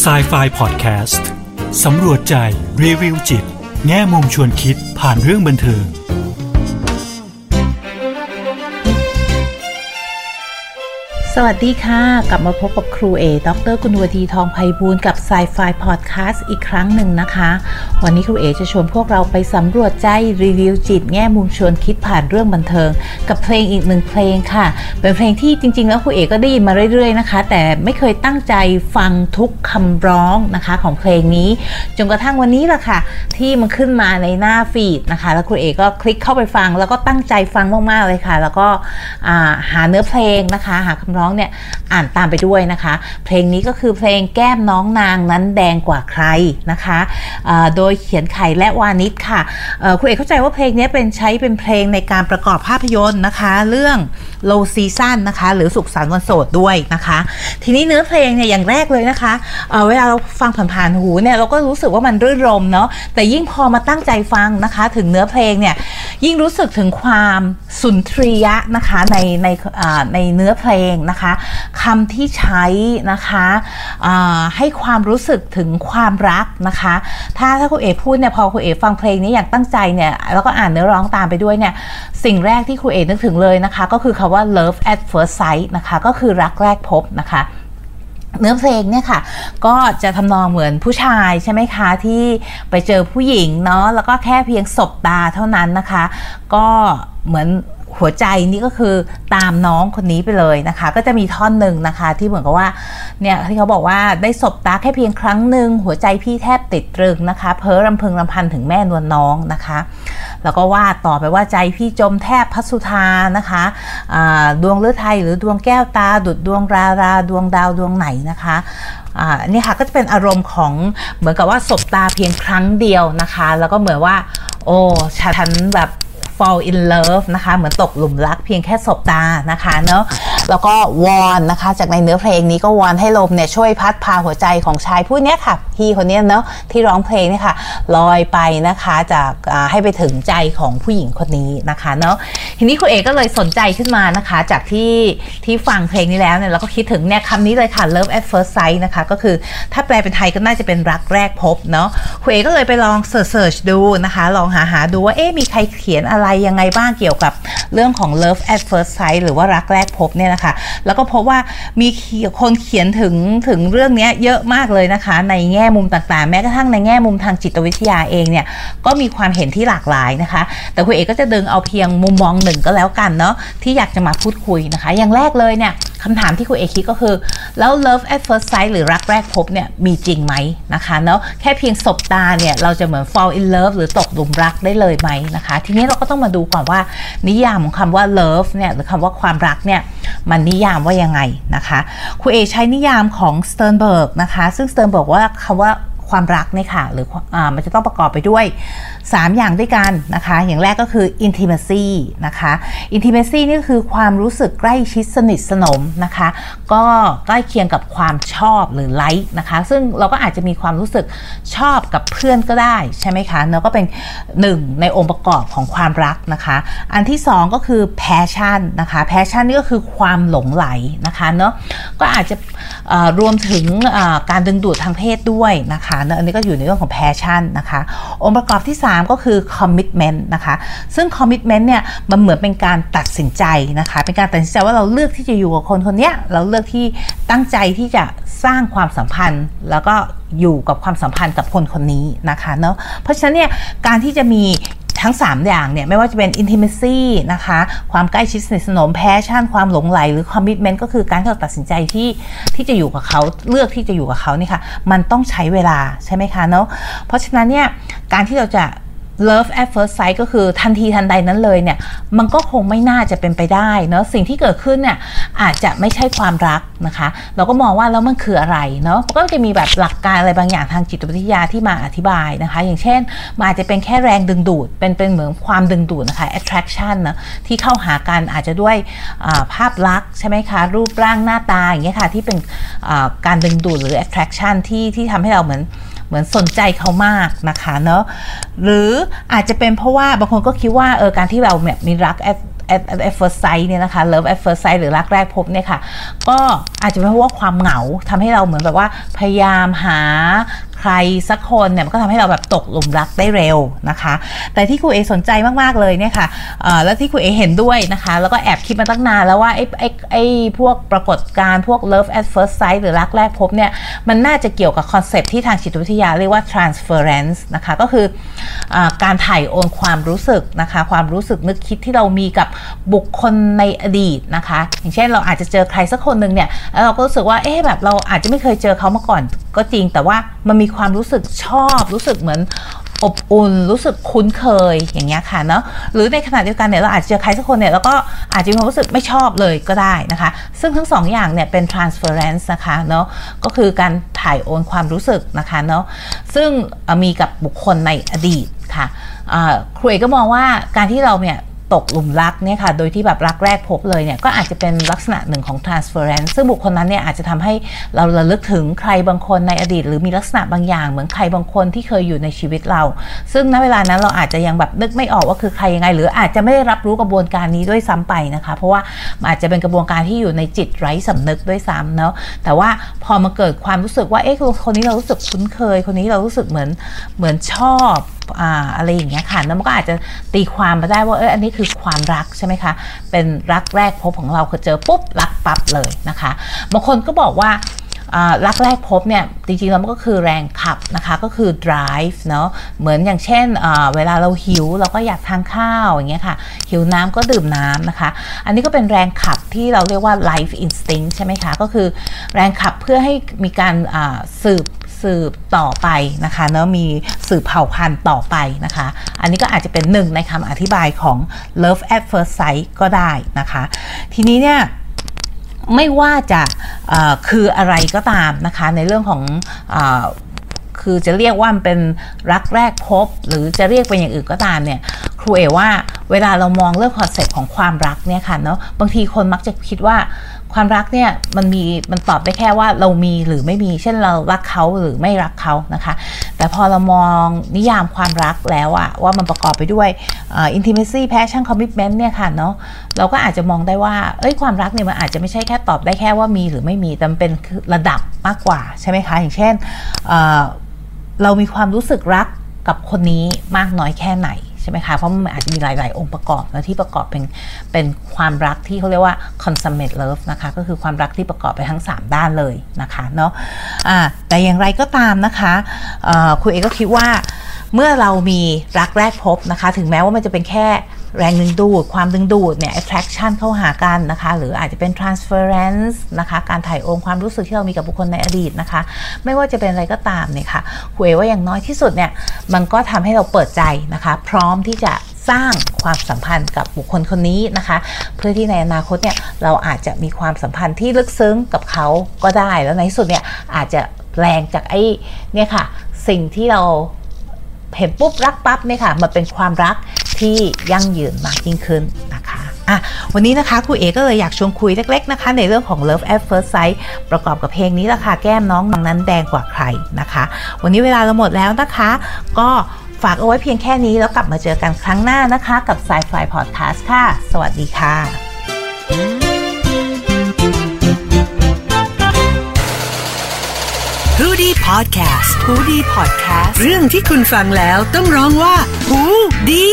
s i ไฟพอดแคสต์สำรวจใจ รีวิวจิต แง่มุมชวนคิดผ่านเรื่องบันเทิง สวัสดีค่ะ กลับมาพบกับครูเอดรกุณวดีทองไพบูลกับ s ซไฟพอดแคสต์อีกครั้งหนึ่งนะคะ วันนี้ครูเอจะชวนพวกเราไปสำรวจใจรีวิวจิตแง่มุมชวนคิดผ่านเรื่องบันเทิง กับเพลงอีกหนึ่งเพลงค่ะ เป็นเพลงที่จริง ๆ แล้วครูเอก็ได้ยินมาเรื่อย ๆ นะคะ แต่ไม่เคยตั้งใจฟังทุกคำร้องนะคะของเพลงนี้ จนกระทั่งวันนี้แหละค่ะ ที่มันขึ้นมาในหน้าฟีดนะคะ แล้วครูเอก็คลิกเข้าไปฟัง แล้วก็ตั้งใจฟังมากๆเลยค่ะ แล้วก็หาเนื้อเพลงนะคะ หาคำร้อง้องเนี่ยอ่านตามไปด้วยนะคะ เพลงนี้ก็คือเพลงแก้มน้องนางนั้นแดงกว่าใครนะคะโดยเขียนไข่และวานิชค่ะคุณเอกเข้าใจว่าเพลงนี้เป็นใช้เป็นเพลงในการประกอบภาพยนตร์นะคะ เรื่อง low season นะคะหรือสุขสันต์วันโสดด้วยนะคะ ทีนี้เนื้อเพลงเนี่ยอย่างแรกเลยนะคะเเวลาเราฟังผ่านๆหูเนี่ยเราก็รู้สึกว่ามันรื่นรมเนาะแต่ยิ่งพอมาตั้งใจฟังนะคะ ถึงเนื้อเพลงเนี่ย ยิ่งรู้สึกถึงความสุนทรียะนะคะในในในเนื้อเพลงนะคะคำที่ใช้นะคะให้ความรู้สึกถึงความรักนะคะ ถ้าถ้าคุณเอ๋พูดเนี่ยพอคุณเอ๋ฟังเพลงนี้อย่างตั้งใจเนี่ยแล้วก็อ่านเนื้อร้องตามไปด้วยเนี่ยสิ่งแรกที่คุณเอ๋นึกถึงเลยนะคะ ก็คือคาว่า love at first sight นะคะก็คือรักแรกพบนะคะ เนื้อเพลงเนี่ยค่ะ ก็จะทำนองเหมือนผู้ชายใช่ไหมคะ ที่ไปเจอผู้หญิงเนาะแล้วก็แค่เพียงสบตาเท่านั้นนะคะ ก็เหมือนหัวใจนี่ก็คือตามน้องคนนี้ไปเลยนะคะ ก็จะมีท่อนหนึ่งนะคะ ที่เหมือนกับว่าเนี่ยที่เขาบอกว่าได้สบตาแค่เพียงครั้งหนึ่งหัวใจพี่แทบติดตรึงนะคะ เพ้อรำพึงรำพันถึงแม่นวลน้องนะคะ แล้วก็วาดต่อไปว่าใจพี่จมแทบพัสุธานะคะดวงเลือดไทยหรือดวงแก้วตา ดุดดวงราราดวงดาวดวงไหนนะคะอันนี้ค่ะก็จะเป็นอารมณ์ของเหมือนกับว่าสบตาเพียงครั้งเดียวนะคะ แล้วก็เหมือนว่า โอ้ฉันแบบ fall in love นะคะเหมือนตกหลุมรักเพียงแค่สบตานะคะเนาะแล้วก็วอนนะคะ จากในเนื้อเพลงนี้ก็วอนให้ลมเนี่ยช่วยพัดพาหัวใจของชายผู้นี้ค่ะ พี่คนนี้เนาะที่ร้องเพลงนี่ค่ะลอยไปนะคะจากให้ไปถึงใจของผู้หญิงคนนี้นะคะเนาะทีนี้คุณเอกก็เลยสนใจขึ้นมานะคะ จากที่ที่ฟังเพลงนี้แล้วเนี่ยเราก็คิดถึงเนี่ยคำนี้เลยค่ะ love at first sight นะคะก็คือถ้าแปลเป็นไทยก็น่าจะเป็นรักแรกพบเนาะคุณเอกก็เลยไปลองเสิร์ชดูนะคะ ลองหาหาดูว่าเอ๊ะมีใครเขียนอะไรยังไงบ้างเกี่ยวกับเรื่องของ love at first sight หรือว่ารักแรกพบเนี่ยนะคะ แล้วก็พบว่ามีคนเขียนถึงถึงเรื่องนี้เยอะมากเลยนะคะ ในแง่มุมต่างๆ แม้กระทั่งในแง่มุมทางจิตวิทยาเองเนี่ยก็มีความเห็นที่หลากหลายนะคะ แต่คุณเอกก็จะดึงเอาเพียงมุมมองหนึ่งก็แล้วกันเนาะที่อยากจะมาพูดคุยนะคะ อย่างแรกเลยเนี่ย คำถามที่คุณเอกคิดก็คือ แล้ว love at first sight หรือรักแรกพบเนี่ยมีจริงไหมนะคะแล้วแค่เพียงสบตาเนี่ยเราจะเหมือน fall in love หรือตกหลุมรักได้เลยไหมนะคะ ทีนี้เราก็ต้องมาดูก่อนว่านิยามของคำว่า love เนี่ยหรือคำว่าความรักเนี่ยมันนิยามว่ายังไงนะคะคุณเอใช้นิยามของ Sternberg นะคะ ซึ่ง Sternberg ว่าคำว่า ความรักเนี่ยค่ะหรืออมันจะต้องประกอบไปด้วย 3 อย่างด้วยกันนะคะ อย่างแรกก็คือ intimacy นะคะ intimacy นี่ก็คือความรู้สึกใกล้ชิดสนิทสนมนะคะ ก็ใกล้เคียงกับความชอบหรือไลค์นะคะ ซึ่งเราก็อาจจะมีความรู้สึกชอบกับเพื่อนก็ได้ใช่ไหมคะเนาะก็เป็นหนึ่งในองค์ประกอบของความรักนะคะ อันที่ 2 ก็คือ passion นะคะ passion นี่ก็คือความหลงไหลนะคะเนาะก็อาจจะ รวมถึงการดึงดูดทางเพศด้วยนะคะอันนี้ก็อยู่ในเรื่องของ passion นะคะ องค์ประกอบที่ 3 ก็คือ commitment นะคะซึ่ง commitment เนี่ยมันเหมือนเป็นการตัดสินใจนะคะเป็นการตัดสินใจว่าเราเลือกที่จะอยู่กับคนคนนี้เราเลือกที่ตั้งใจที่จะสร้างความสัมพันธ์ แล้วก็อยู่กับความสัมพันธ์กับคนคนนี้นะคะเนาะเพราะฉะนั้นเนี่ยการที่จะมี ทั้ง 3 อย่างเนี่ยไม่ว่าจะเป็น intimacy นะคะความใกล้ชิดสนิทสนม passion ความหลงไหลหรือ commitment ก็คือการที่เราตัดสินใจที่ที่จะอยู่กับเขาเลือกที่จะอยู่กับเขานี่ค่ะมันต้องใช้เวลาใช่ไหมคะเนาะเพราะฉะนั้นเนี่ยการที่เราจะ love at first sight ก็คือทันทีทันใดนั้นเลยเนี่ย มันก็คงไม่น่าจะเป็นไปได้เนาะสิ่งที่เกิดขึ้นเนี่ยอาจจะไม่ใช่ความรักนะคะ เราก็มองว่าแล้วมันคืออะไรเนาะก็จะมีแบบหลักการอะไรบางอย่างทางจิตวิทยาที่มาอธิบายนะคะ อย่างเช่นมันอาจจะเป็นแค่แรงดึงดูด เป็นเป็นเหมือนความดึงดูดนะคะ attraction นะที่เข้าหากันอาจจะด้วยภาพลักษณ์ใช่ไหมคะ รูปร่างหน้าตาอย่างเงี้ยค่ะที่เป็นการดึงดูดหรือ attraction ที่ที่ทำให้เราเหมือน เหมือนสนใจเขามากนะคะเนาะหรืออาจจะเป็นเพราะว่าบางคนก็คิดว่าเออการที่เราแบบมีรักแอ at at first sight เนี่ยนะคะ love at first sight หรือรักแรกพบเนี่ยค่ะ ก็อาจจะเป็นเพราะว่าความเหงาทำให้เราเหมือนแบบว่าพยายามหา ใครสักคนเนี่ยมันก็ทำให้เราแบบตกหลุมรักได้เร็วนะคะ แต่ที่ครูเอสนใจมากๆเลยเนี่ยค่ะแล้วที่ครูเอเห็นด้วยนะคะ แล้วก็แอบคิดมาตั้งนานแล้วว่าไอ้ไอ้ไอ้พวกปรากฏการณ์พวก love at first sight หรือรักแรกพบเนี่ยมันน่าจะเกี่ยวกับคอนเซปต์ที่ทางจิตวิทยาเรียกว่า transference นะคะก็คืออการถ่ายโอนความรู้สึกนะคะความรู้สึกนึกคิดที่เรามีกับบุคคลในอดีตนะคะ อย่างเช่นเราอาจจะเจอใครสักคนหนึ่งเนี่ยแล้วเราก็รู้สึกว่าเอ๊ะแบบเราอาจจะไม่เคยเจอเขามาก่อน ก็จริงแต่ว่ามันมีความรู้สึกชอบรู้สึกเหมือนอบอุ่นรู้สึกคุ้นเคยอย่างเงี้ยค่ะเนาะหรือในขณะเดียวกันเนี่ยเราอาจจะเจอใครสักคนเนี่ยแล้วก็อาจจะมีความรู้สึกไม่ชอบเลยก็ได้นะคะ ซึ่งทั้งสองอย่างเนี่ยเป็น transference นะคะเนาะก็คือการถ่ายโอนความรู้สึกนะคะเนาะซึ่งมีกับบุคคลในอดีตค่ะครูเอก็มองว่าการที่เราเนี่ย ตกหลุมรักเนี่ยค่ะ โดยที่แบบรักแรกพบเลยเนี่ยก็อาจจะเป็นลักษณะหนึ่งของ transference ซึ่งบุคคลนั้นเนี่ยอาจจะทำให้เราระลึกถึงใครบางคนในอดีต หรือมีลักษณะบางอย่าง เหมือนใครบางคนที่เคยอยู่ในชีวิตเรา ซึ่งณเวลานั้นเราอาจจะยังแบบนึกไม่ออกว่าคือใครยังไง หรืออาจจะไม่ได้รับรู้กระบวนการนี้ด้วยซ้ำไปนะคะ เพราะว่าอาจจะเป็นกระบวนการที่อยู่ในจิตไร้สำนึกด้วยซ้ำเนาะแต่ว่าพอมาเกิดความรู้สึกว่าเอ๊ะคนนี้เรารู้สึกคุ้นเคย คนนี้เรารู้สึกเหมือนเหมือนชอบ อะไรอย่างเงี้ยค่ะแล้วมันก็อาจจะตีความมาได้ว่าเอออันนี้คือความรักใช่ไหมคะเป็นรักแรกพบของเราคือเจอปุ๊บรักปั๊บเลยนะคะบางคนก็บอกว่ารักแรกพบเนี่ยจริงๆแล้วมันก็คือแรงขับนะคะก็คือ drive เนาะเหมือนอย่างเช่นเวลาเราหิวเราก็อยากทานข้าวอย่างเงี้ยค่ะหิวน้ำก็ดื่มน้ำนะคะ อันนี้ก็เป็นแรงขับที่เราเรียกว่า life instinct ใช่ไหมคะก็คือแรงขับเพื่อให้มีการสืบ สืบต่อไปนะคะเนาะมีสืบเผ่าพันธุ์ต่อไปนะคะ อันนี้ก็อาจจะเป็นหนึ่งในคำอธิบายของ love at first sight ก็ได้นะคะ ทีนี้เนี่ยไม่ว่าจะคืออะไรก็ตามนะคะในเรื่องของอคือจะเรียกว่ามันเป็นรักแรกพบ หรือจะเรียกเป็นอย่างอื่นก็ตามเนี่ยครูเอว่าเวลาเรามองเรื่องคอนเซ็ปต์ของความรักเนี่ยค่ะเนาะบางทีคนมักจะคิดว่า ความรักเนี่ยมันมีมันตอบได้แค่ว่าเรามีหรือไม่มี เช่นเรารักเขาหรือไม่รักเขานะคะ แต่พอเรามองนิยามความรักแล้วอะว่ามันประกอบไปด้วย intimacy passion commitment เนี่ยค่ะเนาะเราก็อาจจะมองได้ว่าเอ้ยความรักเนี่ยมันอาจจะไม่ใช่แค่ตอบได้แค่ว่ามีหรือไม่มีแต่เป็นระดับมากกว่าใช่ไหมคะอย่างเช่น เรามีความรู้สึกรักกับคนนี้มากน้อยแค่ไหน ใช่ไหมคะเพราะมันอาจจะมีหลาย ๆ องค์ประกอบนะที่ประกอบเป็นเป็นความรักที่เขาเรียกว่า consummate love นะคะก็คือความรักที่ประกอบไปทั้ง 3 ด้านเลยนะคะเนาะะแต่อย่างไรก็ตามนะคะคุณเอก็คิดว่าเมื่อเรามีรักแรกพบนะคะ ถึงแม้ว่ามันจะเป็นแค่ แรงดึงดูด ความดึงดูดเนี่ย attraction เข้าหากันนะคะ หรืออาจจะเป็น transference นะคะ การถ่ายโอนความรู้สึกที่เรามีกับบุคคลในอดีตนะคะ ไม่ว่าจะเป็นอะไรก็ตามเนี่ยค่ะคุยว่าอย่างน้อยที่สุดเนี่ย มันก็ทำให้เราเปิดใจนะคะ พร้อมที่จะสร้างความสัมพันธ์กับบุคคลคนนี้นะคะ เพื่อที่ในอนาคตเนี่ยเราอาจจะมีความสัมพันธ์ที่ลึกซึ้งกับเขาก็ได้ แล้วในสุดเนี่ยอาจจะแรงจากไอ้เนี่ยค่ะ สิ่งที่เราเห็นปุ๊บรักปั๊บเนี่ยค่ะมันเป็นความรัก ที่ยั่งยืนมากยิ่งขึ้นนะคะอะวันนี้นะคะครูเอก็เลยอยากชวนคุยเล็กๆนะคะ ในเรื่องของ Love at First Sight ประกอบกับเพลงนี้ละค่ะแก้มน้องนั้นแดงกว่าใครนะคะ วันนี้เวลาเราหมดแล้วนะคะ ก็ฝากเอาไว้เพียงแค่นี้แล้วกลับมาเจอกันครั้งหน้านะคะ กับ Sci-Fi Podcast ค่ะ สวัสดีค่ะฮูดี้พอดแคสต์ฮูดี้พอดแคสต์ เรื่องที่คุณฟังแล้วต้องร้องว่าฮูดี